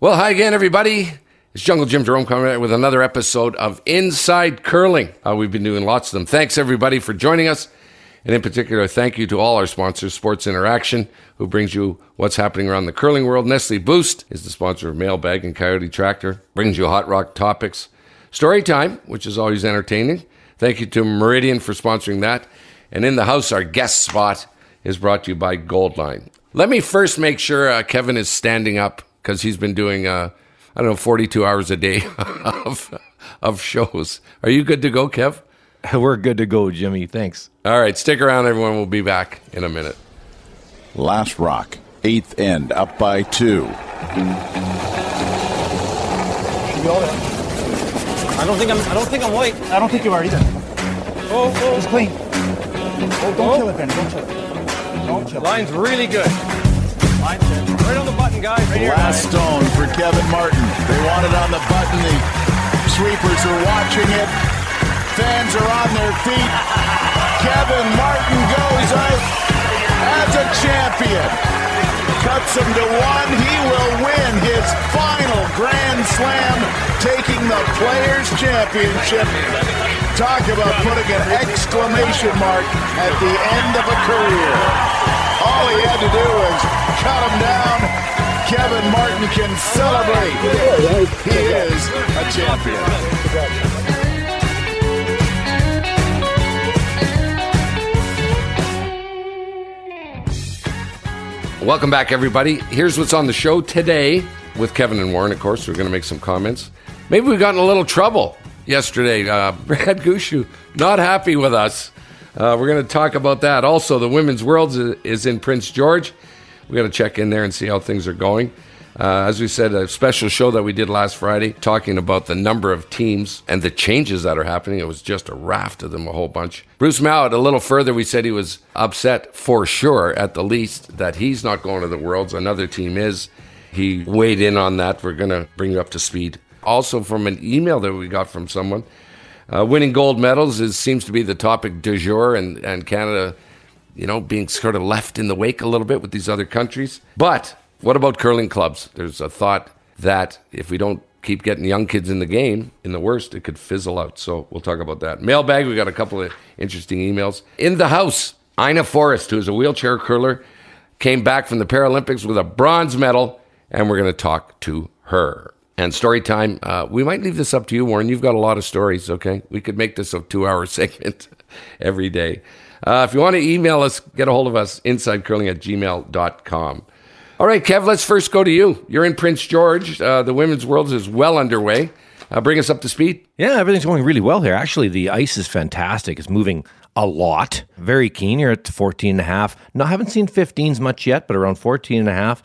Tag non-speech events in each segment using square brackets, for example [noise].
Well, hi again, everybody. It's Jungle Jim Jerome coming with another episode of Inside Curling. Uh, we've been doing lots of them. Thanks, everybody, for joining us. And in particular, thank you to all our sponsors, Sports Interaction, who brings you what's happening around the curling world. Nestle Boost is the sponsor of Mailbag and Coyote Tractor, brings you Hot Rock Topics. Story Time, which is always entertaining. Thank you to Meridian for sponsoring that. And in the house, our guest spot is brought to you by Goldline. Let me first make sure uh, Kevin is standing up because he's been doing, uh, I don't know, 42 hours a day [laughs] of, of shows. Are you good to go, Kev? [laughs] We're good to go, Jimmy. Thanks. All right, stick around, everyone. We'll be back in a minute. Last rock, eighth end, up by two. I don't think I'm. I don't think I'm white. I don't think you are either. Oh, oh. It's clean. Oh, don't kill it, Ben. Don't kill it. Don't kill it. Line's really good. Line's button, guys. Right. Last stone for Kevin Martin. They want it on the button. The sweepers are watching it. Fans are on their feet. Kevin Martin goes out as a champion. Cuts him to one. He will win his final Grand Slam, taking the Players' Championship. Talk about putting an exclamation mark at the end of a career. All he had to do was cut him down. Kevin Martin can celebrate. He is a champion. Welcome back, everybody. Here's what's on the show today with Kevin and Warren, of course. We're going to make some comments. Maybe we got in a little trouble yesterday. Uh, [laughs] Brad Gushue, not happy with us. Uh, we're going to talk about that. Also, the Women's Worlds is, is in Prince George. We got to check in there and see how things are going. Uh, as we said, a special show that we did last Friday talking about the number of teams and the changes that are happening. It was just a raft of them, a whole bunch. Bruce Mouat, a little further, we said he was upset for sure, at the least, that he's not going to the Worlds. Another team is. He weighed in on that. We're going to bring you up to speed. Also, from an email that we got from someone, uh, winning gold medals is, seems to be the topic du jour, and, and Canada, you know, being sort of left in the wake a little bit with these other countries. But what about curling clubs? There's a thought that if we don't keep getting young kids in the game, in the worst, it could fizzle out. So we'll talk about that. Mailbag, we got a couple of interesting emails. In the house, Ina Forrest, who's a wheelchair curler, came back from the Paralympics with a bronze medal, and we're going to talk to her. And story time, uh, we might leave this up to you, Warren. You've got a lot of stories, okay? We could make this a two hour [laughs] segment every day. Uh, if you want to email us, get a hold of us, insidecurling at gmail.com. All right, Kev, let's first go to you. You're in Prince George. Uh, the Women's Worlds is well underway. Uh, bring us up to speed. Yeah, everything's going really well here. Actually, the ice is fantastic. It's moving a lot. Very keen. You're at 14 and a half. No, I haven't seen 15s much yet, but around 14 and a half.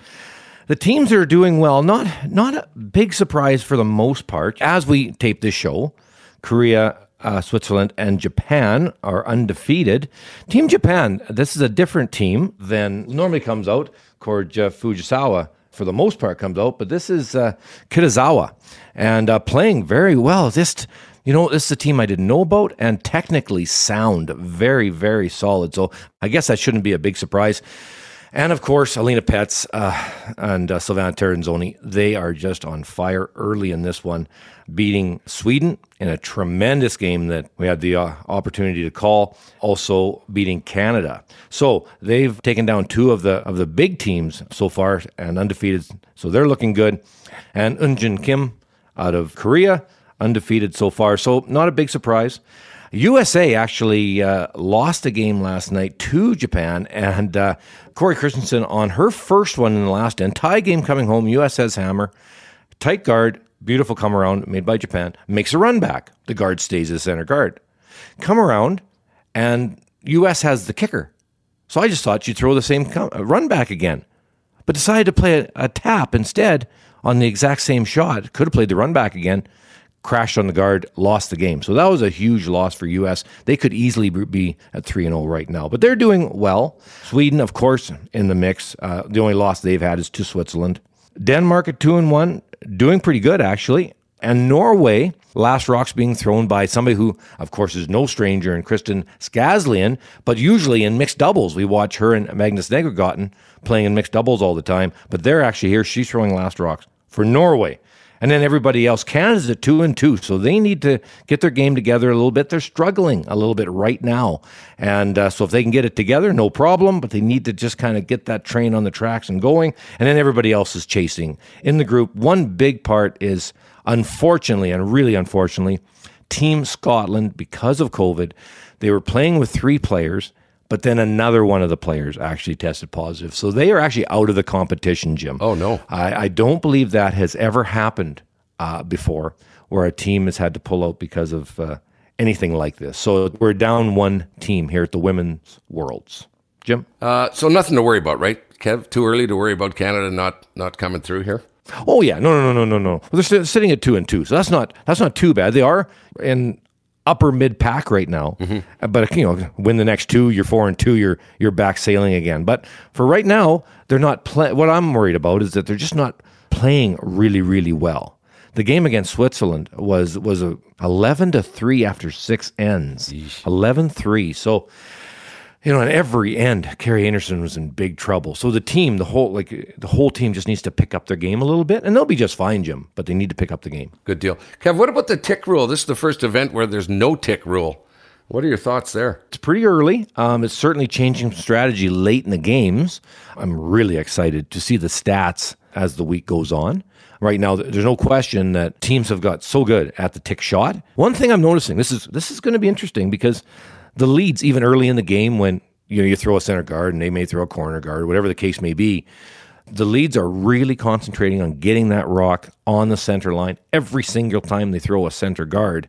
The teams are doing well. Not not a big surprise for the most part. As we tape this show, Korea, uh, Switzerland, and Japan are undefeated. Team Japan, this is a different team than normally comes out. Korja Fujisawa, for the most part, comes out, but this is uh, Kitazawa and uh, playing very well. This, you know, this is a team I didn't know about and technically sound very, very solid. So I guess that shouldn't be a big surprise. And of course, Alina Pätz uh, and uh, Silvana Tirinzoni, they are just on fire early in this one, beating Sweden in a tremendous game that we had the uh, opportunity to call, also beating Canada. So they've taken down two of the of the big teams so far and undefeated. So they're looking good. And Eun-jung Kim out of Korea, undefeated so far. So not a big surprise. USA actually uh, lost a game last night to Japan, and uh, Cory Christensen on her first one in the last end. Tie game coming home. US has hammer. Tight guard, beautiful come around made by Japan. Makes a run back. The guard stays as center guard. Come around, and US has the kicker. So I just thought you'd throw the same come, uh, run back again, but decided to play a, a tap instead on the exact same shot. Could have played the run back again crashed on the guard, lost the game. So that was a huge loss for US. They could easily be at 3 0 right now, but they're doing well. Sweden, of course, in the mix. Uh, the only loss they've had is to Switzerland. Denmark at 2 and 1, doing pretty good, actually. And Norway, last rocks being thrown by somebody who, of course, is no stranger in Kristin Skaslien, but usually in mixed doubles. We watch her and Magnus Nedregotten playing in mixed doubles all the time, but they're actually here. She's throwing last rocks for Norway. And then everybody else, Canada's at two and two, so they need to get their game together a little bit. They're struggling a little bit right now, and uh, so if they can get it together, no problem. But they need to just kind of get that train on the tracks and going. And then everybody else is chasing in the group. One big part is, unfortunately, and really unfortunately, Team Scotland because of COVID, they were playing with three players but then another one of the players actually tested positive. So they are actually out of the competition, Jim. Oh, no. I, I don't believe that has ever happened uh, before where a team has had to pull out because of uh, anything like this. So we're down one team here at the Women's Worlds. Jim? Uh, so nothing to worry about, right, Kev? Too early to worry about Canada not, not coming through here? Oh yeah, no, no, no, no, no, no. Well, they're sitting at two and two, so that's not that's not too bad. They are in upper mid pack right now. Mm-hmm. But you know, win the next two, you're four and two, you're you're back sailing again. But for right now, they're not play- what I'm worried about is that they're just not playing really really well. The game against Switzerland was was a 11 to 3 after 6 ends. 11-3. So you know, at every end, Kerri Einarson was in big trouble. So the team, the whole like the whole team just needs to pick up their game a little bit, and they'll be just fine, Jim. But they need to pick up the game. Good deal, Kev. What about the tick rule? This is the first event where there's no tick rule. What are your thoughts there? It's pretty early. Um, it's certainly changing strategy late in the games. I'm really excited to see the stats as the week goes on. Right now, there's no question that teams have got so good at the tick shot. One thing I'm noticing this is this is going to be interesting because the leads even early in the game when you know you throw a center guard and they may throw a corner guard, whatever the case may be. The leads are really concentrating on getting that rock on the center line every single time they throw a center guard,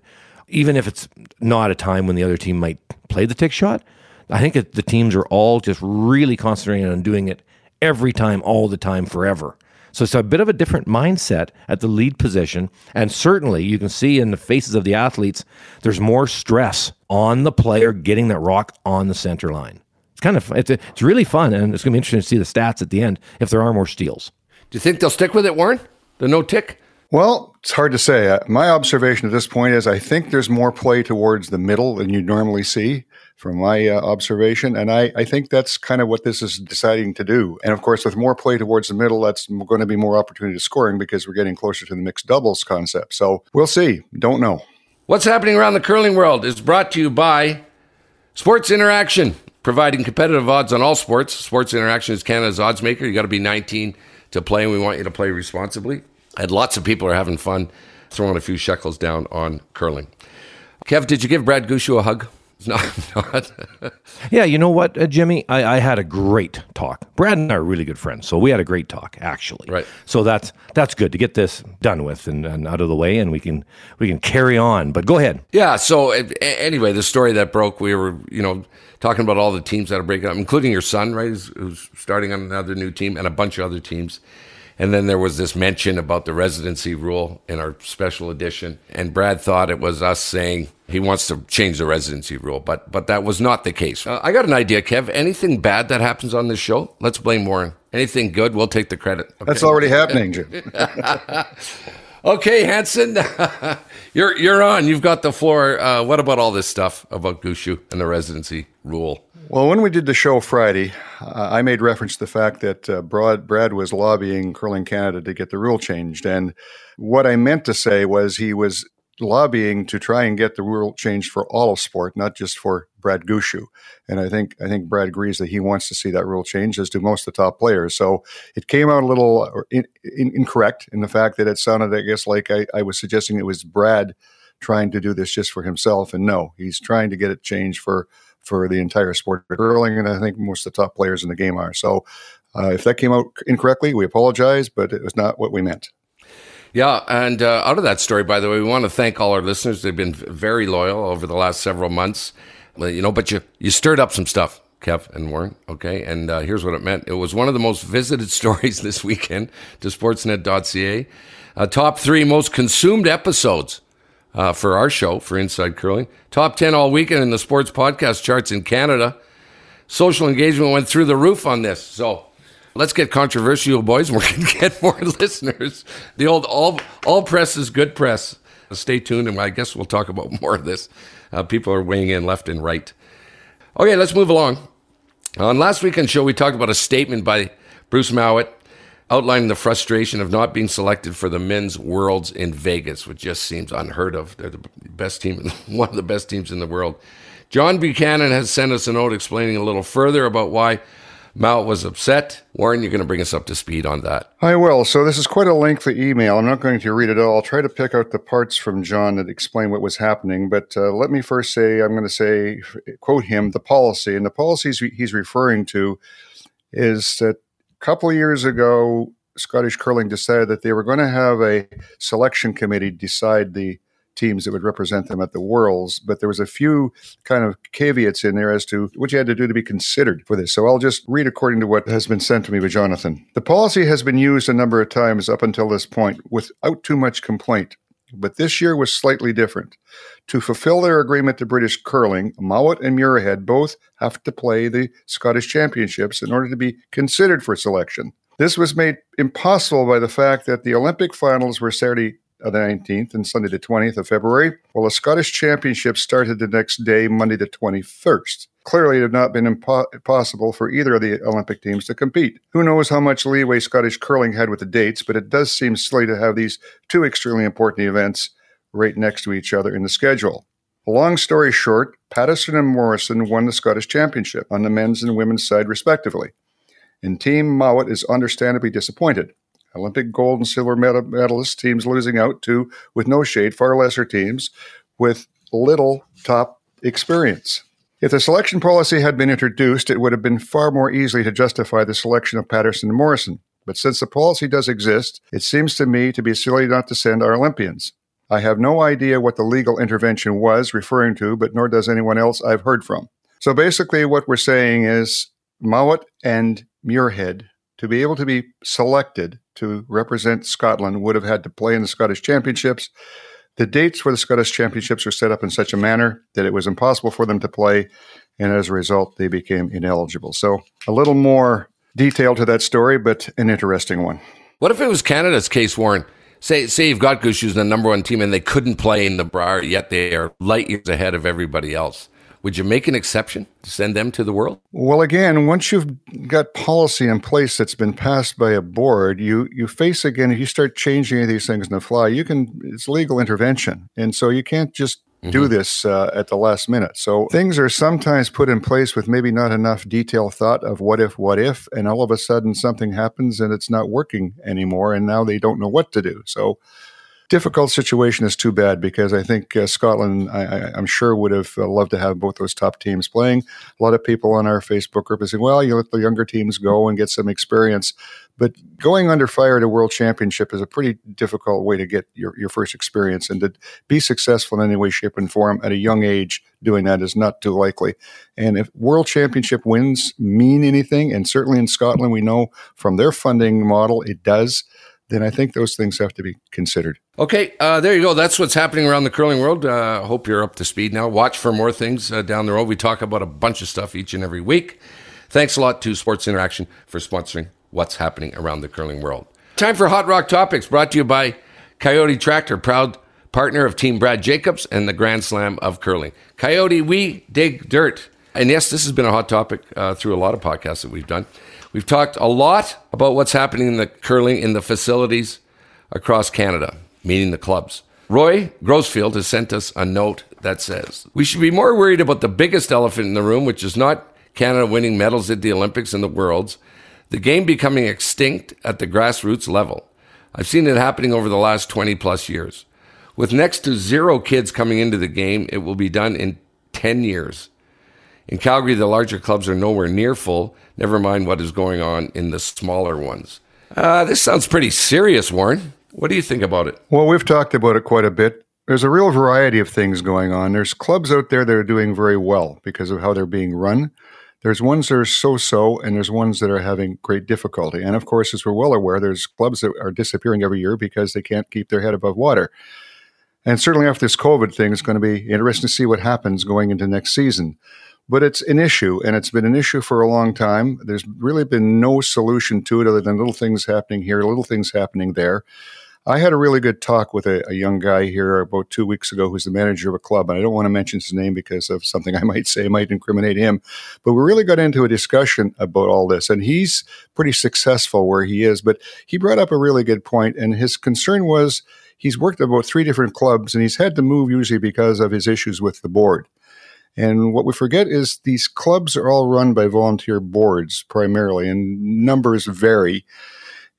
even if it's not a time when the other team might play the tick shot. I think it, the teams are all just really concentrating on doing it every time, all the time, forever. So it's a bit of a different mindset at the lead position. And certainly you can see in the faces of the athletes, there's more stress on the player getting that rock on the center line. It's kind of, it's, it's really fun. And it's going to be interesting to see the stats at the end if there are more steals. Do you think they'll stick with it, Warren? The no tick? Well, it's hard to say. Uh, my observation at this point is I think there's more play towards the middle than you normally see from my uh, observation. And I, I think that's kind of what this is deciding to do. And of course, with more play towards the middle, that's going to be more opportunity to scoring because we're getting closer to the mixed doubles concept. So we'll see. Don't know. What's happening around the curling world is brought to you by Sports Interaction, providing competitive odds on all sports. Sports Interaction is Canada's odds maker. You got to be 19 to play, and we want you to play responsibly. And lots of people are having fun throwing a few shekels down on curling. Kev, did you give Brad Gushue a hug? [laughs] No, not. yeah, you know what, uh, Jimmy? I, I, had a great talk. Brad and I are really good friends, so we had a great talk, actually. Right. So that's that's good to get this done with and, and out of the way, and we can we can carry on. But go ahead. Yeah. So anyway, the story that broke, we were you know talking about all the teams that are breaking up, including your son, right, who's, who's starting on another new team, and a bunch of other teams. And then there was this mention about the residency rule in our special edition. And Brad thought it was us saying he wants to change the residency rule, but but that was not the case. Uh, I got an idea, Kev. Anything bad that happens on this show, let's blame Warren. Anything good, we'll take the credit. Okay. That's already happening, Jim. [laughs] okay, Hansen, [laughs] you're you're on. You've got the floor. Uh, what about all this stuff about Gushue and the residency rule? Well, when we did the show Friday, uh, I made reference to the fact that uh, Brad, Brad was lobbying Curling Canada to get the rule changed. And what I meant to say was he was lobbying to try and get the rule changed for all of sport, not just for Brad Gushue. And I think I think Brad agrees that he wants to see that rule changed, as do most of the top players. So it came out a little uh, in, in, incorrect in the fact that it sounded, I guess, like I, I was suggesting it was Brad trying to do this just for himself. And no, he's trying to get it changed for for the entire sport of curling, and I think most of the top players in the game are. So, uh, if that came out incorrectly, we apologize, but it was not what we meant. Yeah, and uh, out of that story, by the way, we want to thank all our listeners. They've been very loyal over the last several months. You know, but you you stirred up some stuff, Kev and Warren. Okay, and uh, here's what it meant. It was one of the most visited [laughs] stories this weekend to Sportsnet.ca. Uh, top three most consumed episodes uh, for our show for Inside Curling. Top 10 all weekend in the sports podcast charts in Canada. Social engagement went through the roof on this. So let's get controversial, boys. [laughs] We're going to get more listeners. The old all, all press is good press. Stay tuned, and I guess we'll talk about [laughs] more of this. Uh, people are weighing in left and right. Okay, let's move along. On last weekend's show, we talked about a statement by Bruce Mouat outlining the frustration of not being selected for the men's worlds in Vegas, which just seems unheard of. They're the best team, [laughs] one of the best teams in the world. John Buchanan has sent us a note explaining a little further about why Mouat was upset. Warren, you're going to bring us up to speed on that. I will. So this is quite a lengthy email. I'm not going to read it all. I'll try to pick out the parts from John that explain what was happening. But uh, let me first say, I'm going to say, quote him, the policy. And the policies he's referring to is that couple years ago, Scottish Curling decided that they were going to have a selection committee decide the teams that would represent them at the Worlds, but there was a few kind of caveats in there as to what you had to do to be considered for this. So I'll just read according to what has been sent to me by Jonathan. The policy has been used a number of times up until this point without too much complaint. But this year was slightly different. To fulfill their agreement to British curling, Mouat and Muirhead both have to play the Scottish Championships in order to be considered for selection. This was made impossible by the fact that the Olympic finals were Saturday, uh, the 19th and Sunday the 20th of February, while the Scottish Championship started the next day, Monday the 21st. Clearly, it had not been impo- possible for either of the Olympic teams to compete. Who knows how much leeway Scottish curling had with the dates, but it does seem silly to have these two extremely important events right next to each other in the schedule. Long story short, Paterson and Morrison won the Scottish Championship on the men's and women's side, respectively. And Team Mouat is understandably disappointed. Olympic gold and silver medalist teams losing out to, with no shade, far lesser teams with little top experience. If the selection policy had been introduced, it would have been far more easily to justify the selection of Paterson and Morrison. But since the policy does exist, it seems to me to be silly not to send our Olympians. I have no idea what the legal intervention was referring to, but nor does anyone else I've heard from. So basically, what we're saying is Mouat and Muirhead, to be able to be selected to represent Scotland would have had to play in the Scottish Championships. The dates for the Scottish Championships were set up in such a manner that it was impossible for them to play, and as a result, they became ineligible. So, a little more detail to that story, but an interesting one. What if it was Canada's case, Warren? Say, say you've got Gushue the number one team, and they couldn't play in the Brier, yet they are light years ahead of everybody else. Would you make an exception to send them to the world? Well, again, once you've got policy in place that's been passed by a board, you you face again. If you start changing any of these things on the fly, you can. It's legal intervention, and so you can't just mm-hmm. do this uh, at the last minute. So things are sometimes put in place with maybe not enough detailed thought of what if, what if, and all of a sudden something happens and it's not working anymore, and now they don't know what to do. So difficult situation is too bad because I think uh, Scotland, I, am sure, would have uh, loved to have both those top teams playing. A lot of people on our Facebook group are saying, well, you let the younger teams go and get some experience. But going under fire at a world championship is a pretty difficult way to get your, your first experience. And to be successful in any way, shape, and form at a young age doing that is not too likely. And if world championship wins mean anything, and certainly in Scotland, we know from their funding model, it does then I think those things have to be considered. Okay, uh, there you go. That's what's happening around the curling world. Uh, hope you're up to speed now. Watch for more things uh, down the road. We talk about a bunch of stuff each and every week. Thanks a lot to Sports Interaction for sponsoring what's happening around the curling world. Time for Hot Rock Topics, brought to you by Coyote Tractor, proud partner of Team Brad Jacobs and the Grand Slam of Curling. Coyote, we dig dirt. And yes, this has been a hot topic uh, through a lot of podcasts that we've done. We've talked a lot about what's happening in the curling in the facilities across Canada, meaning the clubs. Roy Grossfield has sent us a note that says we should be more worried about the biggest elephant in the room, which is not Canada winning medals at the Olympics and the Worlds, the game becoming extinct at the grassroots level. I've seen it happening over the last 20 plus years. With next to zero kids coming into the game, it will be done in 10 years. In Calgary, the larger clubs are nowhere near full, never mind what is going on in the smaller ones. Uh, this sounds pretty serious, Warren. What do you think about it? Well, we've talked about it quite a bit. There's a real variety of things going on. There's clubs out there that are doing very well because of how they're being run. There's ones that are so so, and there's ones that are having great difficulty. And of course, as we're well aware, there's clubs that are disappearing every year because they can't keep their head above water. And certainly after this COVID thing, it's going to be interesting to see what happens going into next season but it's an issue and it's been an issue for a long time. There's really been no solution to it other than little things happening here, little things happening there. I had a really good talk with a, a, young guy here about two weeks ago who's the manager of a club. And I don't want to mention his name because of something [laughs] I might say might incriminate him. But we really got into a discussion about all this. And he's pretty successful where he is. But he brought up a really good point, And his concern was he's worked at about three different clubs and he's had to move usually because of his issues with the board. And what we forget is these clubs are all run by volunteer boards primarily, and numbers vary.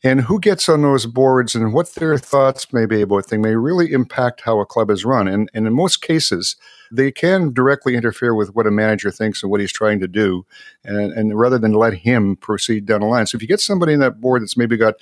And who gets on those boards and what their thoughts may be about things may really impact how a club is run. And, and in most cases, they can directly interfere with what a manager thinks and what he's trying to do, and, and rather than let him proceed down the line. So if you get somebody in that board that's maybe got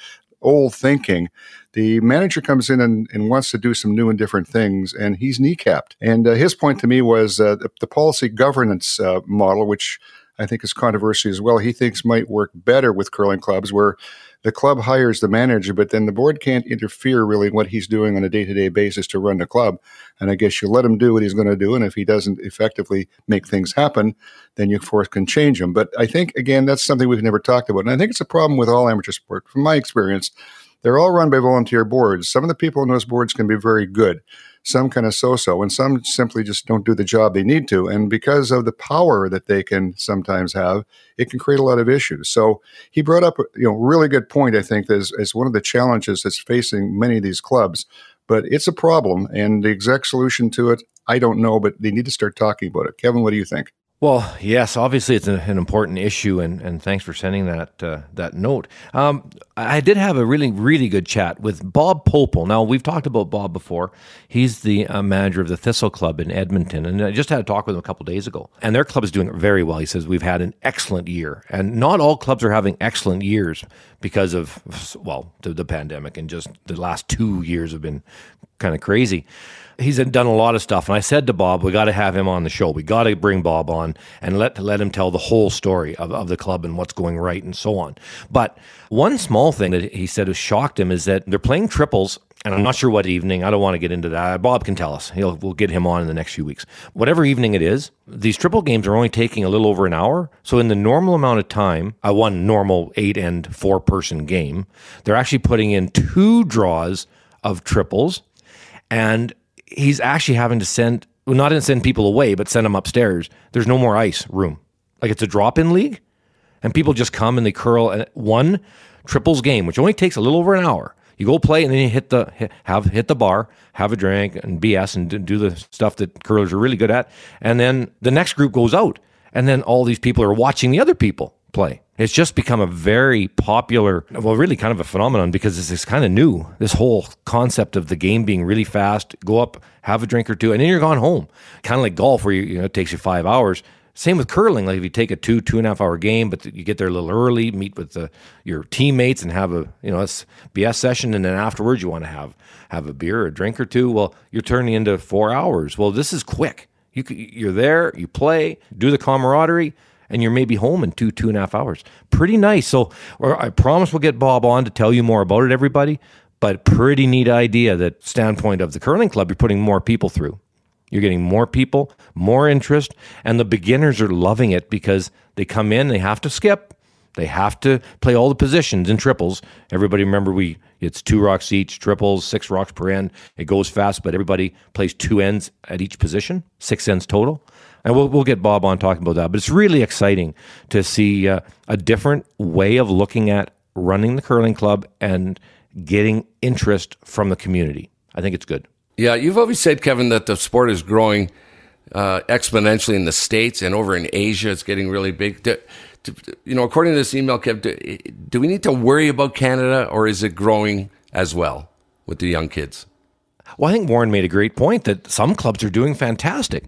old thinking. The manager comes in and, and, wants to do some new and different things, and he's kneecapped. And uh, his point to me was uh, the, the, policy governance uh, model, which I think is controversial as well. He thinks might work better with curling clubs, where the club hires the manager, but then the board can't interfere really in what he's doing on a day to day basis to run the club. And I guess you let him do what he's going to do. And if he doesn't effectively make things happen, then you, of course, can change him. But I think, again, that's something we've never talked about. And I think it's a problem with all amateur sport. From my experience, they're all run by volunteer boards. Some of the people on those boards can be very good some kind of so-so, and some simply just don't do the job they need to. And because of the power that they can sometimes have, it can create a lot of issues. So he brought up, you know, really good point. I think as as one of the challenges that's facing many of these clubs, but it's a problem, and the exact solution to it, I don't know, but they need to start talking about it. Kevin, what do you think? Well, yes, obviously it's an important issue, and, and thanks for sending that uh, that note. Um, I did have a really really good chat with Bob Popel. Now we've talked about Bob before. He's the uh, manager of the Thistle Club in Edmonton, and I just had a talk with him a couple days ago. And their club is doing very well. He says we've had an excellent year, and not all clubs are having excellent years because of well the, the pandemic, and just the last two years have been kind of crazy he's done a lot of stuff. And I said to Bob, we got to have him on the show. We got to bring Bob on and let let him tell the whole story of, of the club and what's going right and so on. But one small thing that he said has shocked him is that they're playing triples and I'm not sure what evening. I don't want to get into that. Bob can tell us. He'll we'll get him on in the next few weeks. Whatever evening it is, these triple games are only taking a little over an hour. So in the normal amount of time, a one normal eight and four person game, they're actually putting in two draws of triples, and he's actually having to send, well, not send people away, but send them upstairs. There's no more ice room. Like it's a drop in league, and people just come and they curl. And one triples game, which only takes a little over an hour. You go play and then you hit the have hit the bar, have a drink and BS and do the stuff that curlers are really good at, and then the next group goes out, and then all these people are watching the other people play. It's just become a very popular, well, really kind of a phenomenon because this is kind of new. This whole concept of the game being really fast, go up, have a drink or two, and then you're gone home. Kind of like golf, where you, you know, it takes you five hours. Same with curling. Like if you take a two, two and a half hour game, but you get there a little early, meet with the, your teammates and have a, you know, a BS session. And then afterwards you want to have, have a beer or a drink or two. Well, you're turning into four hours. Well, this is quick. You, you're there, you play, do the camaraderie, and you're maybe home in two, two and a half hours. Pretty nice. So I promise we'll get Bob on to tell you more about it, everybody. But pretty neat idea that standpoint of the curling club, you're putting more people through. You're getting more people, more interest, and the beginners are loving it because they come in, they have to skip, they have to play all the positions in triples. Everybody remember we it's two rocks each, triples, six rocks per end. It goes fast, but everybody plays two ends at each position, six ends total. And we'll, we'll get Bob on talking about that. But it's really exciting to see uh, a different way of looking at running the curling club and getting interest from the community. I think it's good. Yeah, you've always said, Kevin, that the sport is growing uh, exponentially in the States and over in Asia. It's getting really big. Do, do, you know, according to this email, Kev, do, do we need to worry about Canada or is it growing as well with the young kids? Well, I think Warren made a great point that some clubs are doing fantastic.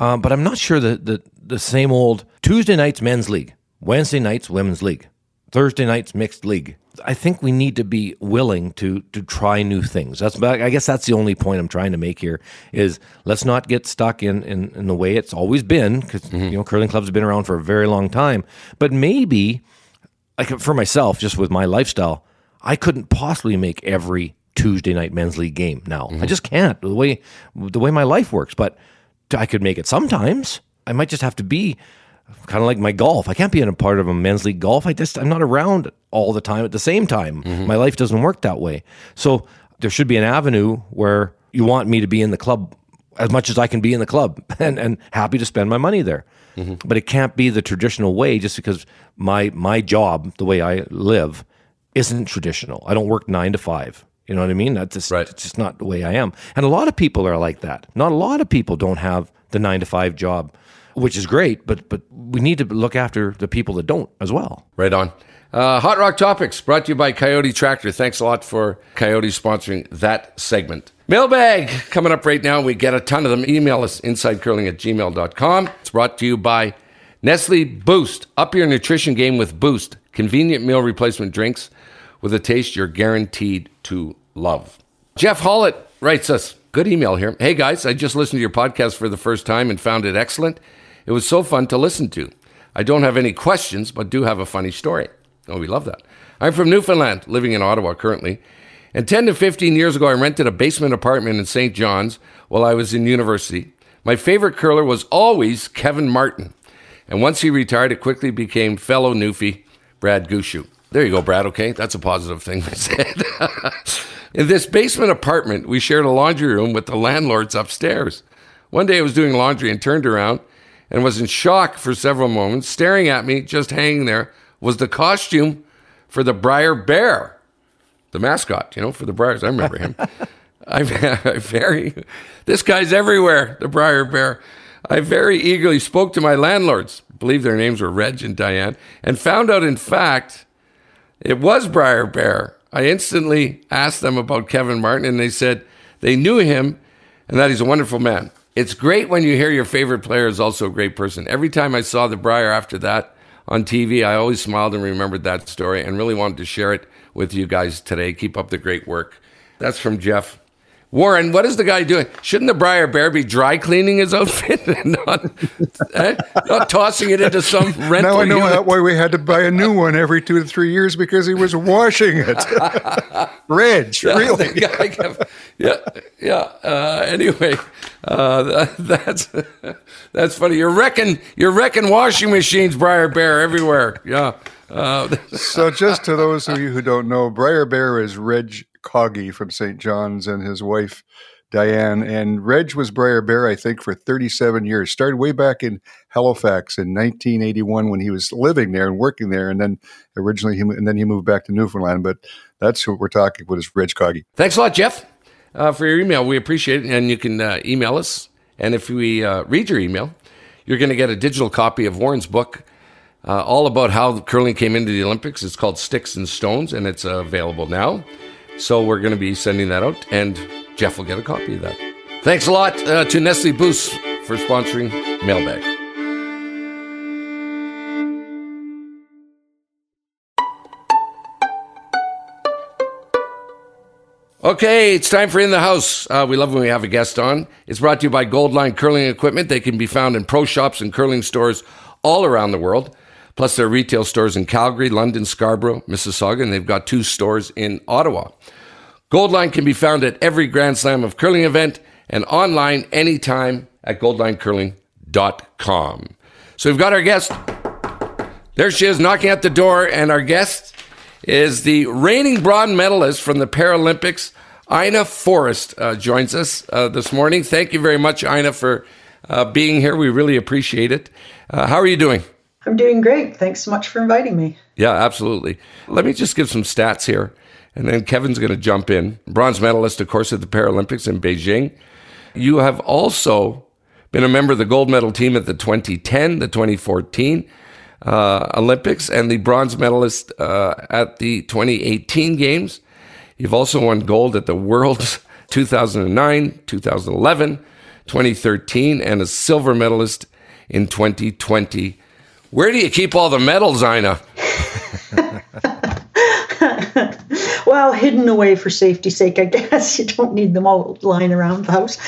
Um, but I'm not sure that the, the same old Tuesday nights men's league, Wednesday nights women's league, Thursday nights mixed league. I think we need to be willing to to try new things. That's I guess that's the only point I'm trying to make here is let's not get stuck in in, in the way it's always been because mm-hmm. you know curling clubs have been around for a very long time. But maybe like for myself, just with my lifestyle, I couldn't possibly make every Tuesday night men's league game now. Mm-hmm. I just can't the way the way my life works. But I could make it sometimes. I might just have to be kind of like my golf. I can't be in a part of a men's league golf. I just I'm not around all the time at the same time. Mm-hmm. My life doesn't work that way. So there should be an avenue where you want me to be in the club as much as I can be in the club [laughs] and, and happy to spend my money there. Mm-hmm. But it can't be the traditional way just because my my job, the way I live, isn't traditional. I don't work nine to five. You know what I mean? That's just, right. just not the way I am. And a lot of people are like that. Not a lot of people don't have the nine to five job, which is great, but but we need to look after the people that don't as well. Right on. Uh, Hot Rock Topics brought to you by Coyote Tractor. Thanks a lot for Coyote sponsoring that segment. Mailbag coming up right now. We get a ton of them. Email us insidecurling at gmail.com. It's brought to you by Nestle Boost. Up your nutrition game with Boost. Convenient meal replacement drinks with a taste you're guaranteed to love. Jeff Hollett writes us, good email here. Hey guys, I just listened to your podcast for the first time and found it excellent. It was so fun to listen to. I don't have any questions, but do have a funny story. Oh, we love that. I'm from Newfoundland, living in Ottawa currently. And 10 to 15 years ago, I rented a basement apartment in St. John's while I was in university. My favorite curler was always Kevin Martin. And once he retired, it quickly became fellow Newfie Brad Gushue. There you go, Brad. Okay, that's a positive thing I said. [laughs] in this basement apartment, we shared a laundry room with the landlords upstairs. One day I was doing laundry and turned around and was in shock for several moments, staring at me, just hanging there was the costume for the Brier Bear, the mascot, you know, for the Briers. I remember him. [laughs] I, I very, this guy's everywhere, the Brier Bear. I very eagerly spoke to my landlords, believe their names were Reg and Diane, and found out, in fact, it was Brier Bear. I instantly asked them about Kevin Martin, and they said they knew him and that he's a wonderful man. It's great when you hear your favorite player is also a great person. Every time I saw the Brier after that, on TV. I always smiled and remembered that story and really wanted to share it with you guys today. Keep up the great work. That's from Jeff. Warren, what is the guy doing? Shouldn't the Brier Bear be dry cleaning his outfit [laughs] and not, eh? not tossing it into some rental? [laughs] Now I know unit? why we had to buy a new one every two to three years because he was washing it. [laughs] Reg, yeah, really? Kept, yeah, yeah. Uh, anyway, uh, that, that's that's funny. You're wrecking, you're wrecking washing machines, Brier Bear, everywhere. Yeah. Uh, so, just to those of you who don't know, Brier Bear is Reg Coggy from St. John's and his wife Diane. And Reg was Brier Bear, I think, for 37 years. Started way back in Halifax in 1981 when he was living there and working there, and then originally he and then he moved back to Newfoundland. But that's what we're talking about is Reg Coggy. Thanks a lot, Jeff, uh, for your email. We appreciate it, and you can uh, email us. And if we uh, read your email, you're going to get a digital copy of Warren's book. Uh, all about how curling came into the Olympics. It's called Sticks and Stones, and it's available now. So we're going to be sending that out, and Jeff will get a copy of that. Thanks a lot uh, to Nestle Boost for sponsoring Mailbag. Okay, it's time for In the House. Uh, we love when we have a guest on. It's brought to you by Goldline Curling Equipment. They can be found in pro shops and curling stores all around the world. Plus, their retail stores in Calgary, London, Scarborough, Mississauga, and they've got two stores in Ottawa. Goldline can be found at every Grand Slam of curling event and online anytime at goldlinecurling.com. So we've got our guest. There she is knocking at the door, and our guest is the reigning bronze medalist from the Paralympics. Ina Forrest uh, joins us uh, this morning. Thank you very much, Ina, for uh, being here. We really appreciate it. Uh, how are you doing? I'm doing great. Thanks so much for inviting me. Yeah, absolutely. Let me just give some stats here, and then Kevin's going to jump in. Bronze medalist, of course, at the Paralympics in Beijing. You have also been a member of the gold medal team at the 2010, the 2014 uh, Olympics, and the bronze medalist uh, at the 2018 Games. You've also won gold at the Worlds [laughs] 2009, 2011, 2013, and a silver medalist in 2020 where do you keep all the medals, Ina? [laughs] well, hidden away for safety's sake, I guess. [laughs] You don't need them all lying around the house.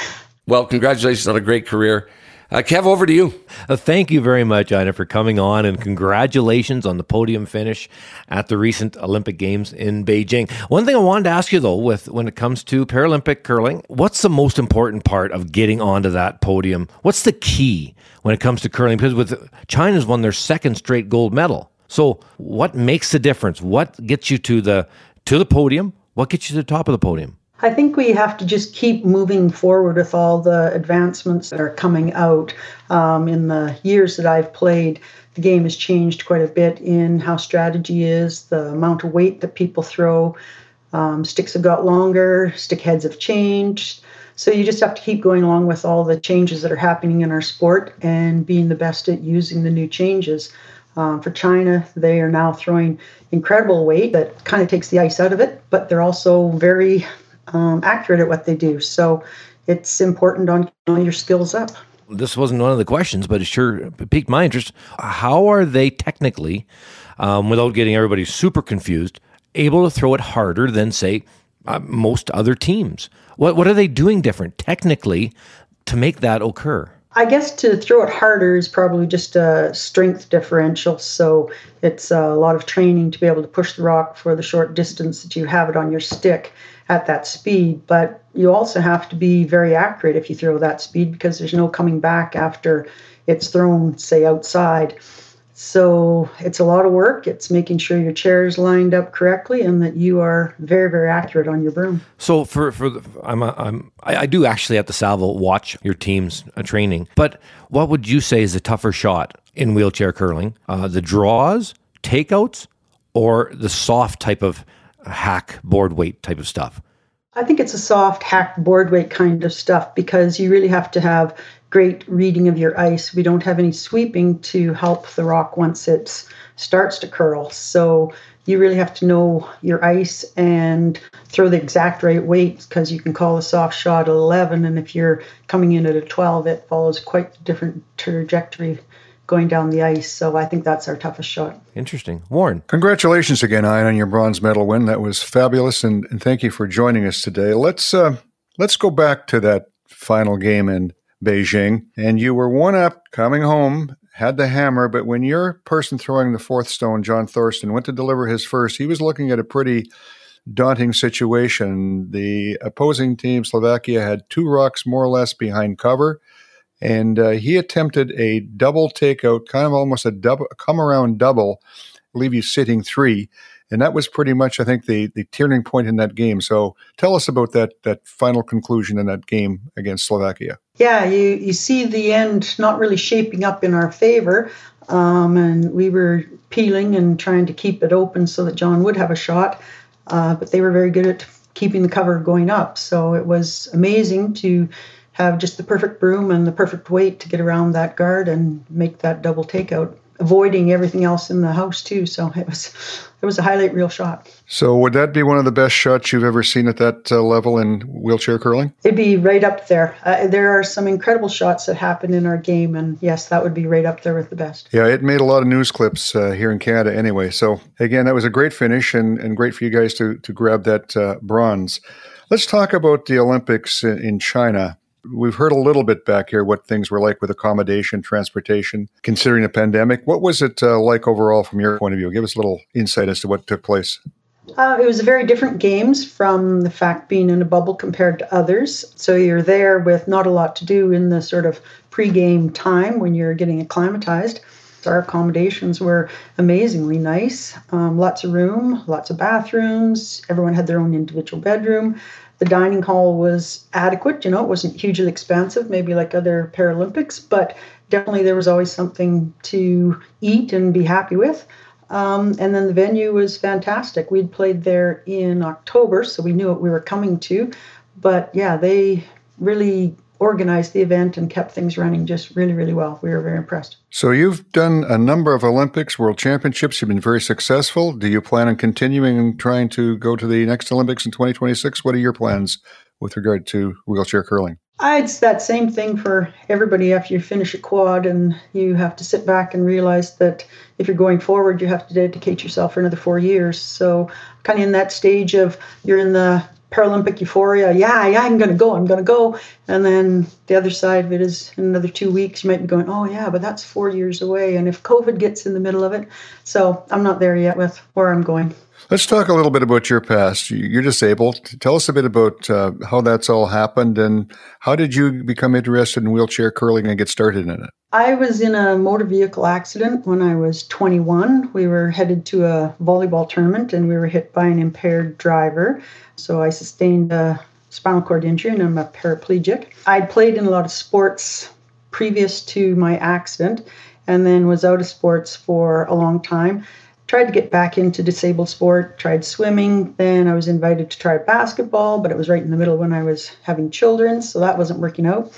Well, congratulations on a great career. Uh, Kev, over to you. Uh, thank you very much, Ina, for coming on, and congratulations on the podium finish at the recent Olympic Games in Beijing. One thing I wanted to ask you, though, with when it comes to Paralympic curling, what's the most important part of getting onto that podium? What's the key when it comes to curling? Because with China's won their second straight gold medal. So, what makes the difference? What gets you to the to the podium? What gets you to the top of the podium? I think we have to just keep moving forward with all the advancements that are coming out. Um, in the years that I've played, the game has changed quite a bit in how strategy is, the amount of weight that people throw. Um, sticks have got longer, stick heads have changed. So you just have to keep going along with all the changes that are happening in our sport and being the best at using the new changes. Um, for China, they are now throwing incredible weight that kind of takes the ice out of it, but they're also very um, accurate at what they do. So it's important on all your skills up. This wasn't one of the questions, but it sure piqued my interest. How are they technically, um, without getting everybody super confused, able to throw it harder than, say, uh, most other teams? What what are they doing different technically to make that occur? I guess to throw it harder is probably just a strength differential. So it's a lot of training to be able to push the rock for the short distance that you have it on your stick at that speed. But you also have to be very accurate if you throw that speed because there's no coming back after it's thrown, say, outside. So it's a lot of work. It's making sure your chair is lined up correctly and that you are very, very accurate on your broom. So for for the, I'm a, I'm I, I do actually at the Saville watch your team's uh, training. But what would you say is a tougher shot in wheelchair curling? Uh, the draws, takeouts, or the soft type of hack board weight type of stuff? I think it's a soft hack board weight kind of stuff because you really have to have great reading of your ice. We don't have any sweeping to help the rock once it starts to curl. So you really have to know your ice and throw the exact right weight because you can call a soft shot at 11 and if you're coming in at a 12 it follows quite a different trajectory going down the ice. So I think that's our toughest shot. Interesting. Warren. Congratulations again, Ian, on your bronze medal win. That was fabulous, and, and thank you for joining us today. Let's uh, let's go back to that final game in Beijing, and you were one up coming home. Had the hammer, but when your person throwing the fourth stone, Jon Thurston, went to deliver his first, he was looking at a pretty daunting situation. The opposing team, Slovakia, had two rocks more or less behind cover and uh, he attempted a double takeout, kind of almost a double come around double, leave you sitting three, and that was pretty much, I think, the the turning point in that game. So tell us about that that final conclusion in that game against Slovakia. Yeah, you you see the end not really shaping up in our favor, um, and we were peeling and trying to keep it open so that John would have a shot, uh, but they were very good at keeping the cover going up. So it was amazing to have just the perfect broom and the perfect weight to get around that guard and make that double takeout, avoiding everything else in the house too. So it was it was a highlight reel shot. So would that be one of the best shots you've ever seen at that uh, level in wheelchair curling? It'd be right up there. Uh, there are some incredible shots that happen in our game, and yes, that would be right up there with the best. Yeah, it made a lot of news clips uh, here in Canada anyway. So again, that was a great finish and, and great for you guys to to grab that uh, bronze. Let's talk about the Olympics in China. We've heard a little bit back here what things were like with accommodation, transportation, considering the pandemic. What was it uh, like overall from your point of view? Give us a little insight as to what took place. Uh, it was very different games from the fact being in a bubble compared to others. So you're there with not a lot to do in the sort of pre-game time when you're getting acclimatized. Our accommodations were amazingly nice. Um, lots of room, lots of bathrooms. Everyone had their own individual bedroom the dining hall was adequate. You know, it wasn't hugely expensive, maybe like other Paralympics, but definitely there was always something to eat and be happy with. Um, and then the venue was fantastic. We'd played there in October, so we knew what we were coming to. But yeah, they really organized the event and kept things running just really, really well. We were very impressed. So you've done a number of Olympics, World Championships. You've been very successful. Do you plan on continuing and trying to go to the next Olympics in 2026? What are your plans with regard to wheelchair curling? Ah, it's that same thing for everybody after you finish a quad and you have to sit back and realize that if you're going forward, you have to dedicate yourself for another four years. So, kind of in that stage of you're in the Paralympic euphoria. Yeah, yeah, I'm going to go. I'm going to go. And then the other side of it is in another two weeks, you might be going, oh, yeah, but that's four years away. And if COVID gets in the middle of it, so I'm not there yet with where I'm going. Let's talk a little bit about your past. You're disabled. Tell us a bit about uh, how that's all happened and how did you become interested in wheelchair curling and get started in it? I was in a motor vehicle accident when I was 21. We were headed to a volleyball tournament and we were hit by an impaired driver. So I sustained a spinal cord injury and I'm a paraplegic. I'd played in a lot of sports previous to my accident and then was out of sports for a long time tried to get back into disabled sport, tried swimming. Then I was invited to try basketball, but it was right in the middle when I was having children, so that wasn't working out.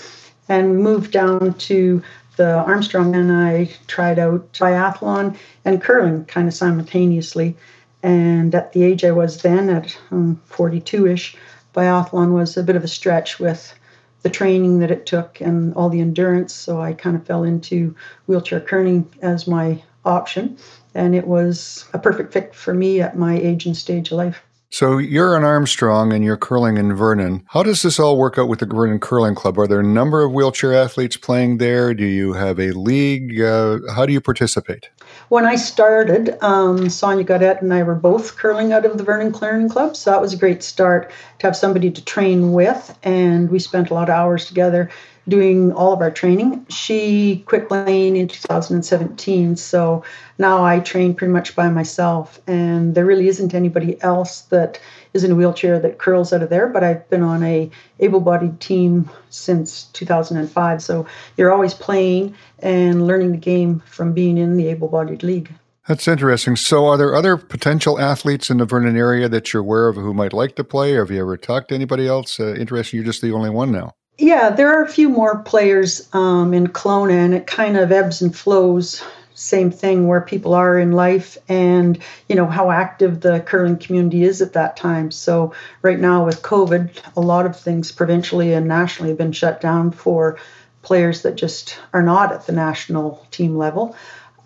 And moved down to the Armstrong and I tried out biathlon and curling kind of simultaneously. And at the age I was then, at 42 um, ish, biathlon was a bit of a stretch with the training that it took and all the endurance. So I kind of fell into wheelchair curling as my option and it was a perfect fit for me at my age and stage of life. So you're an Armstrong and you're curling in Vernon. How does this all work out with the Vernon Curling Club? Are there a number of wheelchair athletes playing there? Do you have a league? Uh, how do you participate? When I started, um, Sonja Gaudet and I were both curling out of the Vernon Curling Club, so that was a great start to have somebody to train with, and we spent a lot of hours together doing all of our training. She quit playing in 2017, so now I train pretty much by myself, and there really isn't anybody else that is in a wheelchair that curls out of there. But I've been on a able-bodied team since 2005, so you're always playing and learning the game from being in the able-bodied league. That's interesting. So, are there other potential athletes in the Vernon area that you're aware of who might like to play? Or have you ever talked to anybody else uh? You're just the only one now. Yeah, there are a few more players um, in Kelowna, and it kind of ebbs and flows. Same thing where people are in life, and you know how active the curling community is at that time. So right now with COVID, a lot of things provincially and nationally have been shut down for players that just are not at the national team level.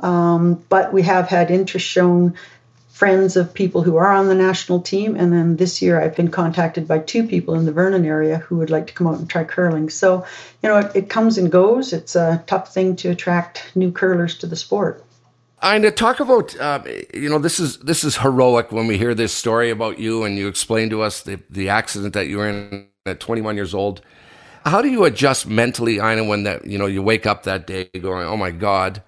Um, but we have had interest shown friends of people who are on the national team. And then this year, I've been contacted by two people in the Vernon area who would like to come out and try curling. So, you know, it, it comes and goes. It's a tough thing to attract new curlers to the sport. To talk about, uh, you know, this is this is heroic when we hear this story about you and you explain to us the, the accident that you were in at 21 years old. How do you adjust mentally, Ina, when that you know you wake up that day going, "Oh my God,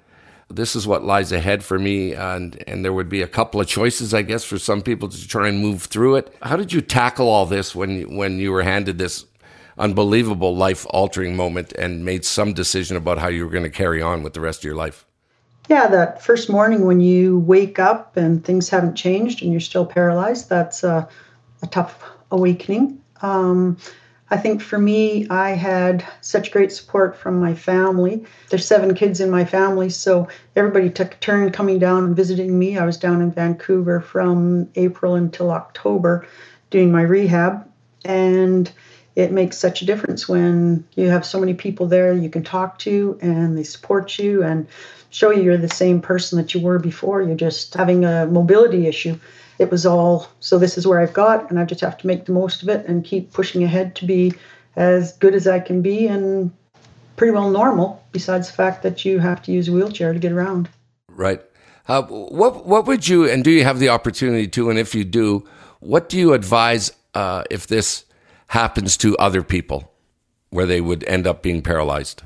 this is what lies ahead for me and and there would be a couple of choices i guess for some people to try and move through it. How did you tackle all this when when you were handed this unbelievable life altering moment and made some decision about how you were going to carry on with the rest of your life? Yeah that first morning when you wake up and things haven't changed and you're still paralyzed that's a, a tough awakening. Um, I think for me, I had such great support from my family. There's seven kids in my family, so everybody took a turn coming down and visiting me. I was down in Vancouver from April until October doing my rehab, and it makes such a difference when you have so many people there you can talk to and they support you and show you you're the same person that you were before. You're just having a mobility issue it was all so this is where I've got, and I just have to make the most of it and keep pushing ahead to be as good as I can be and pretty well normal, besides the fact that you have to use a wheelchair to get around. Right. Uh, what what would you and do you have the opportunity to, and if you do, what do you advise uh, if this happens to other people, where they would end up being paralyzed?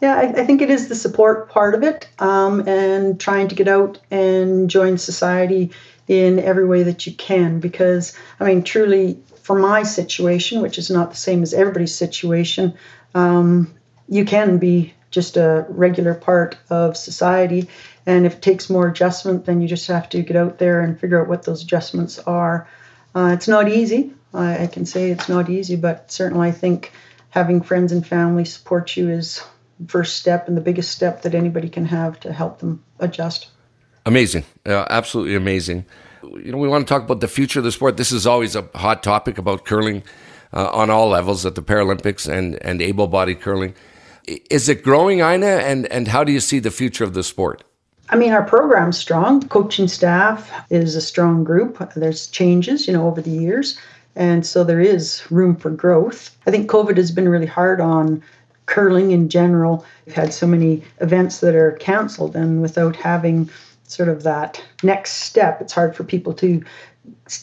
Yeah, I, I think it is the support part of it, um, and trying to get out and join society in every way that you can. Because, I mean, truly, for my situation, which is not the same as everybody's situation, um, you can be just a regular part of society. And if it takes more adjustment, then you just have to get out there and figure out what those adjustments are. Uh, it's not easy. I, I, can say it's not easy, but certainly I think having friends and family support you is first step and the biggest step that anybody can have to help them adjust. Amazing, uh, absolutely amazing. You know, we want to talk about the future of the sport. This is always a hot topic about curling uh, on all levels at the Paralympics and and able-bodied curling. Is it growing, Ina? And and how do you see the future of the sport? I mean, our program's strong. Coaching staff is a strong group. There's changes, you know, over the years, and so there is room for growth. I think COVID has been really hard on curling in general. We've had so many events that are canceled, and without having sort of that next step. It's hard for people to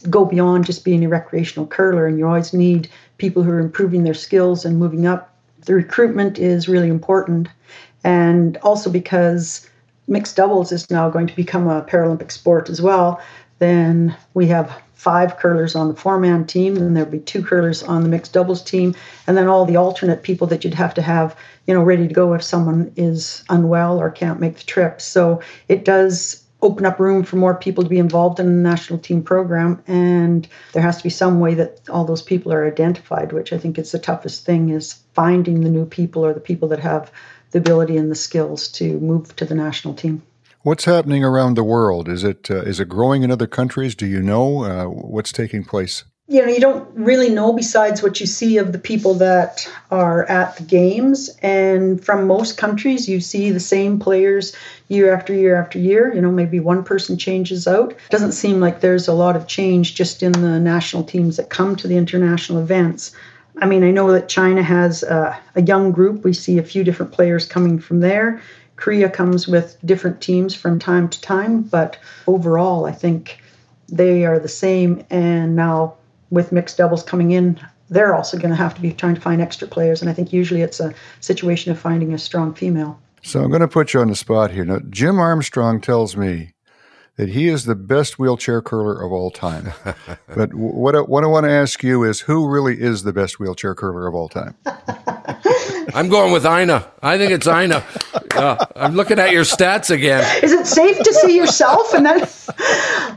go beyond just being a recreational curler, and you always need people who are improving their skills and moving up. The recruitment is really important, and also because mixed doubles is now going to become a Paralympic sport as well, then we have five curlers on the four man team, then there'll be two curlers on the mixed doubles team, and then all the alternate people that you'd have to have, you know, ready to go if someone is unwell or can't make the trip. So it does open up room for more people to be involved in the national team program and there has to be some way that all those people are identified which i think is the toughest thing is finding the new people or the people that have the ability and the skills to move to the national team What's happening around the world? Is it uh, is it growing in other countries? Do you know uh, what's taking place? you know, you don't really know besides what you see of the people that are at the games. And from most countries, you see the same players year after year after year. You know, maybe one person changes out. It doesn't seem like there's a lot of change just in the national teams that come to the international events. I mean, I know that China has a, a young group. We see a few different players coming from there. Korea comes with different teams from time to time, but overall, I think they are the same. And now with mixed doubles coming in, they're also going to have to be trying to find extra players. And I think usually it's a situation of finding a strong female. So I'm going to put you on the spot here. Now, Jim Armstrong tells me that he is the best wheelchair curler of all time. [laughs] but what I, what I want to ask you is who really is the best wheelchair curler of all time? [laughs] I'm going with Ina. I think it's Ina. Uh, I'm looking at your stats again. Is it safe to see yourself? And then, [laughs]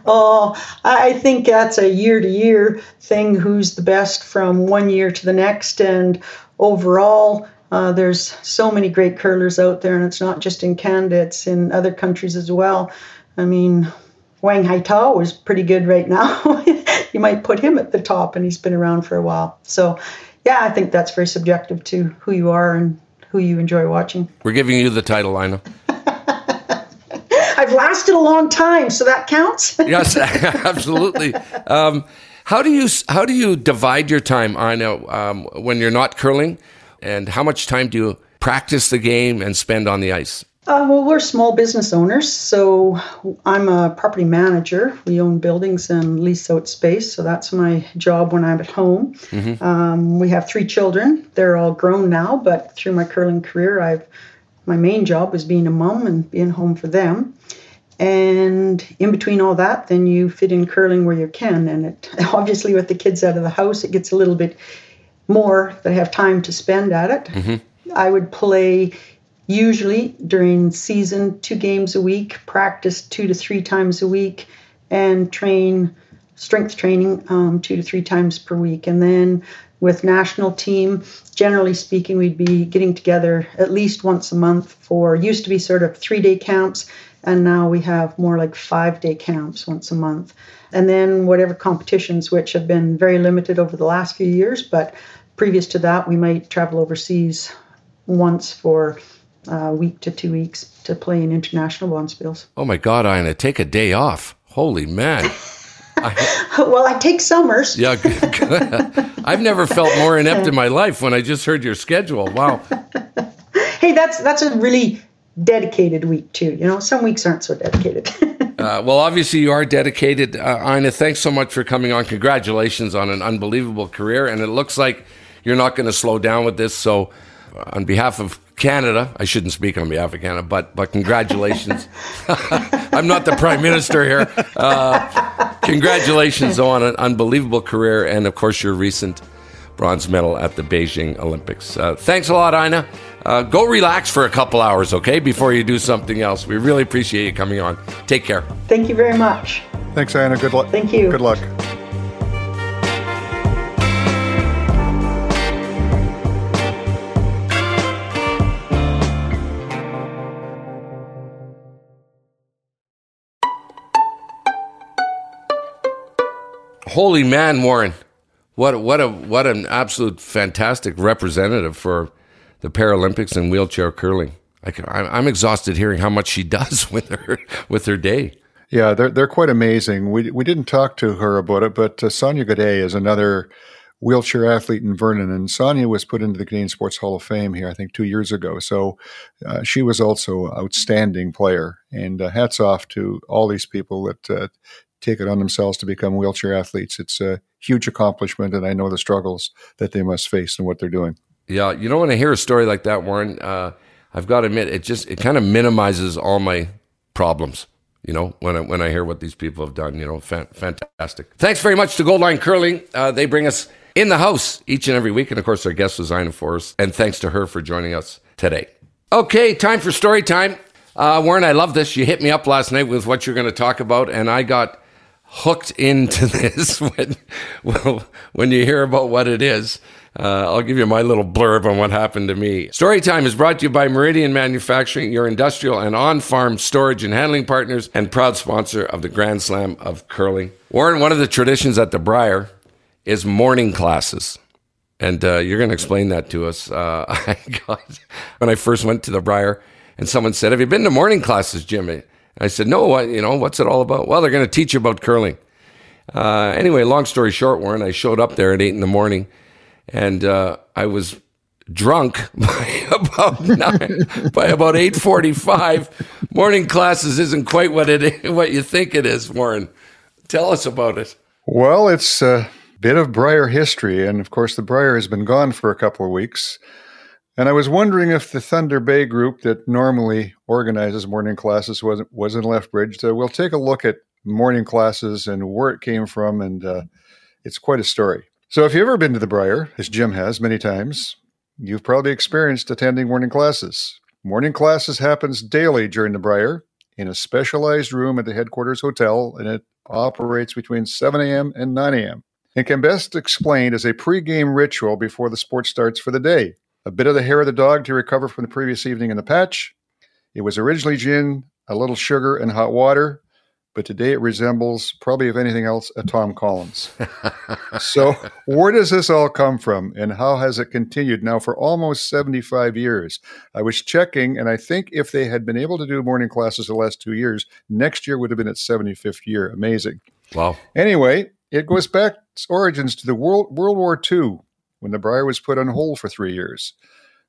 oh, I think that's a year to year thing. Who's the best from one year to the next? And overall, uh, there's so many great curlers out there, and it's not just in Canada; it's in other countries as well. I mean, Wang Haitao is pretty good right now. [laughs] you might put him at the top, and he's been around for a while. So yeah, I think that's very subjective to who you are and who you enjoy watching. We're giving you the title, Lina. [laughs] I've lasted a long time, so that counts. [laughs] yes, absolutely. Um, how do you how do you divide your time, I um, when you're not curling, and how much time do you practice the game and spend on the ice? Uh, well, we're small business owners, so I'm a property manager. We own buildings and lease out space, so that's my job when I'm at home. Mm-hmm. Um, we have three children. They're all grown now, but through my curling career, I've my main job was being a mom and being home for them. And in between all that, then you fit in curling where you can. And it [laughs] obviously, with the kids out of the house, it gets a little bit more that I have time to spend at it. Mm-hmm. I would play usually during season two games a week, practice two to three times a week, and train strength training um, two to three times per week. And then with national team, generally speaking, we'd be getting together at least once a month for used to be sort of three day camps, and now we have more like five day camps once a month. And then whatever competitions, which have been very limited over the last few years, but previous to that, we might travel overseas once for a week to two weeks to play in international bonspiels. Oh my God, Ina, take a day off. Holy man. I, [laughs] well, I take summers. Yeah, [laughs] I've never felt more inept in my life when I just heard your schedule. Wow. [laughs] hey, that's that's a really dedicated week too. You know, some weeks aren't so dedicated. uh, well, obviously you are dedicated, uh, Ina. Thanks so much for coming on. Congratulations on an unbelievable career, and it looks like you're not going to slow down with this. So, uh, on behalf of Canada. I shouldn't speak on behalf of Canada, but but congratulations. [laughs] I'm not the prime minister here. Uh, congratulations on an unbelievable career, and of course your recent bronze medal at the Beijing Olympics. Uh, thanks a lot, Ina. Uh, go relax for a couple hours, okay, before you do something else. We really appreciate you coming on. Take care. Thank you very much. Thanks, Ina. Good luck. Thank you. Good luck. Holy man, Warren! What what a what an absolute fantastic representative for the Paralympics and wheelchair curling. I, am exhausted hearing how much she does [laughs] with her with her day. Yeah, they're they're quite amazing. We we didn't talk to her about it, but uh, Sonja Gaudet is another wheelchair athlete in Vernon. And Sonja was put into the Canadian Sports Hall of Fame here, I think, two years ago. So uh, she was also an outstanding player. And uh, hats off to all these people that uh, take it on themselves to become wheelchair athletes. It's a huge accomplishment, and I know the struggles that they must face and what they're doing. Yeah, you know when I hear a story like that, Warren, uh, I've got to admit it just it kind of minimizes all my problems. You know when I when I hear what these people have done, you know, fan, fantastic. Thanks very much to Goldline Curling. Uh, they bring us in the house each and every week, and of course our guest was Ina Forrest, and thanks to her for joining us today. Okay, time for story time. Uh, Warren, I love this. You hit me up last night with what you're going to talk about, and I got hooked into [laughs] this when when you hear about what it is. Uh, I'll give you my little blurb on what happened to me. Storytime is brought to you by Meridian Manufacturing, your industrial and on farm storage and handling partners, and proud sponsor of the Grand Slam of Curling. Warren, one of the traditions at the Brier is morning classes. And uh, you're going to explain that to us. Uh, [laughs] I got, when I first went to the Brier, and someone said, Have you been to morning classes, Jimmy? I said, No, what, you know, what's it all about? Well, they're going to teach you about curling. Uh, anyway, long story short, Warren, I showed up there at 8 in the morning and uh, I was drunk [laughs] by about nine, by about 8:45. Morning classes isn't quite what it what you think it is, Warren. Tell us about it. Well, it's a bit of Brier history, and of course, the Brier has been gone for a couple of weeks. And I was wondering if the Thunder Bay group that normally organizes morning classes was was in Lethbridge. So we'll take a look at morning classes and where it came from, and uh, it's quite a story. So, if you've ever been to the Brier, as Jim has many times, you've probably experienced attending morning classes. Morning classes happens daily during the Brier in a specialized room at the headquarters hotel, and it operates between 7 a.m. and 9 a.m. It can best explained as a pre-game ritual before the sport starts for the day. A bit of the hair of the dog to recover from the previous evening in the patch. It was originally gin, a little sugar, and hot water but today it resembles, probably if anything else, a Tom Collins. [laughs] so, where does this all come from, and how has it continued now for almost 75 years? I was checking, and I think if they had been able to do morning classes the last two years, next year would have been its 75th year. Amazing. Wow. Anyway, it goes back its origins to the World, World War II when the Brier was put on hold for three years.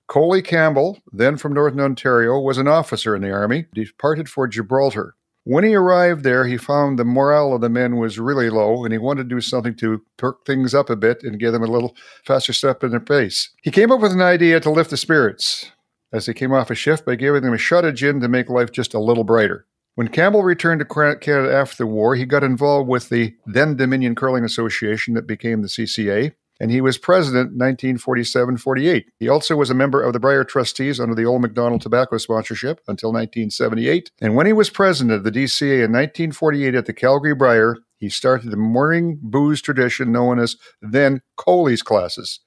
Coley Campbell, then from Northern Ontario, was an officer in the Army, departed for Gibraltar. When he arrived there, he found the morale of the men was really low, and he wanted to do something to perk things up a bit and give them a little faster step in their pace. He came up with an idea to lift the spirits as they came off a shift by giving them a shot of gin to make life just a little brighter. When Campbell returned to Canada after the war, he got involved with the then Dominion Curling Association that became the CCA and he was president 1947 48. He also was a member of the Brier Trustees under the Old Macdonald tobacco sponsorship until 1978. And when he was president of the DCA in 1948 at the Calgary Brier, he started the morning booze tradition known as then Coley's classes,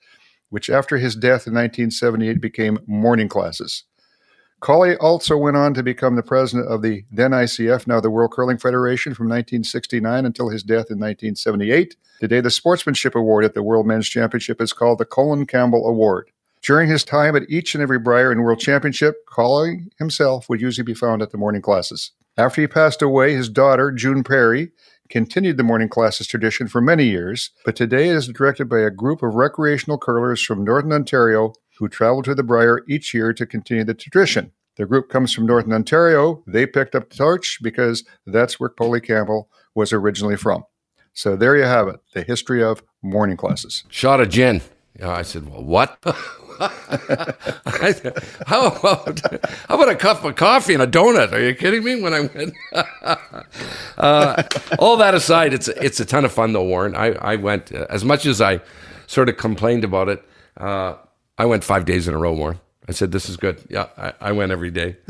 which after his death in 1978 became morning classes. Coley also went on to become the president of the then ICF, now the World Curling Federation, from 1969 until his death in 1978. Today, the Sportsmanship Award at the World Men's Championship is called the Colin Campbell Award. During his time at each and every Brier and World Championship, Coley himself would usually be found at the morning classes. After he passed away, his daughter, June Perry, continued the morning classes tradition for many years, but today it is directed by a group of recreational curlers from Northern Ontario who travel to the Brier each year to continue the tradition. The group comes from Northern Ontario. They picked up the torch because that's where Coley Campbell was originally from. So there you have it, the history of morning classes. Shot of gin. I said, well, what? [laughs] how, about, how about a cup of coffee and a donut? Are you kidding me? When I went, [laughs] uh, all that aside, it's it's a ton of fun though, Warren. I I went as much as I sort of complained about it. Uh, I went five days in a row, Warren. I said, "This is good." Yeah, I, I went every day, [laughs]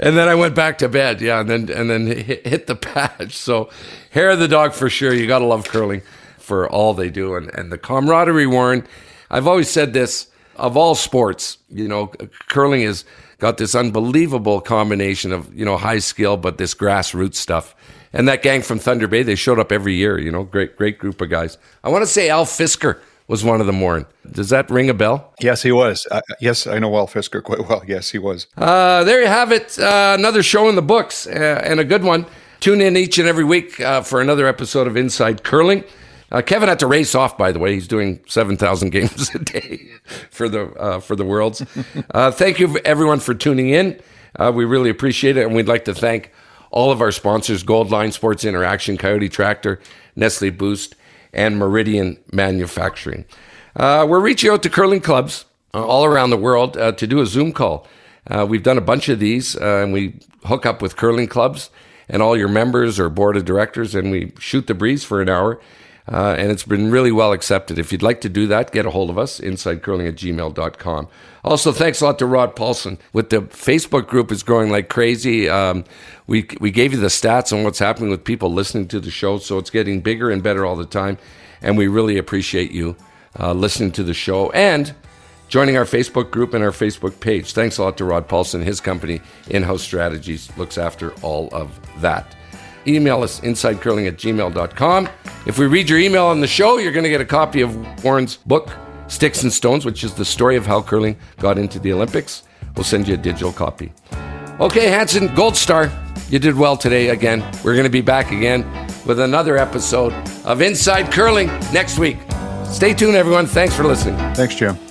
and then I went back to bed. Yeah, and then and then hit, hit the patch. So, hair of the dog for sure. You got to love curling for all they do, and and the camaraderie, Warren. I've always said this of all sports. You know, curling has got this unbelievable combination of you know high skill, but this grassroots stuff. And that gang from Thunder Bay, they showed up every year. You know, great great group of guys. I want to say Al Fisker was one of them, Warren. Does that ring a bell? Yes, he was. Uh, yes, I know Al Fisker quite well. [laughs] Yes, he was. Uh, there you have it. Uh, another show in the books uh, and a good one. Tune in each and every week uh, for another episode of Inside Curling. Uh, Kevin had to race off, by the way. He's doing 7,000 [laughs] games a day for the, uh, for the Worlds. Uh, thank you, everyone, for tuning in. Uh, we really appreciate it. And we'd like to thank all of our sponsors Gold Line Sports Interaction, Coyote Tractor, Nestle Boost, and Meridian Manufacturing. Uh, we're reaching out to curling clubs uh, all around the world uh, to do a Zoom call. Uh, we've done a bunch of these, uh, and we hook up with curling clubs and all your members or board of directors, and we shoot the breeze for an hour. Uh, and it's been really well accepted. If you'd like to do that, get a hold of us, insidecurling at gmail.com. Also, thanks a lot to Rod Paulson. With the Facebook group is growing like crazy. Um, we, we gave you the stats on what's happening with people listening to the show, so it's getting bigger and better all the time. And we really appreciate you uh, listening to the show and joining our Facebook group and our Facebook page. Thanks a lot to Rod Paulson. His company, In House Strategies, looks after all of that email us insidecurling at gmail.com. If we read your email on the show, you're going to get a copy of Warren's book, Sticks and Stones, which is the story of how curling got into the Olympics. We'll send you a digital copy. Okay, Hansen, Gold Star, you did well today again. We're going to be back again with another episode of Inside Curling next week. Stay tuned, everyone. Thanks for listening. Thanks, Jim.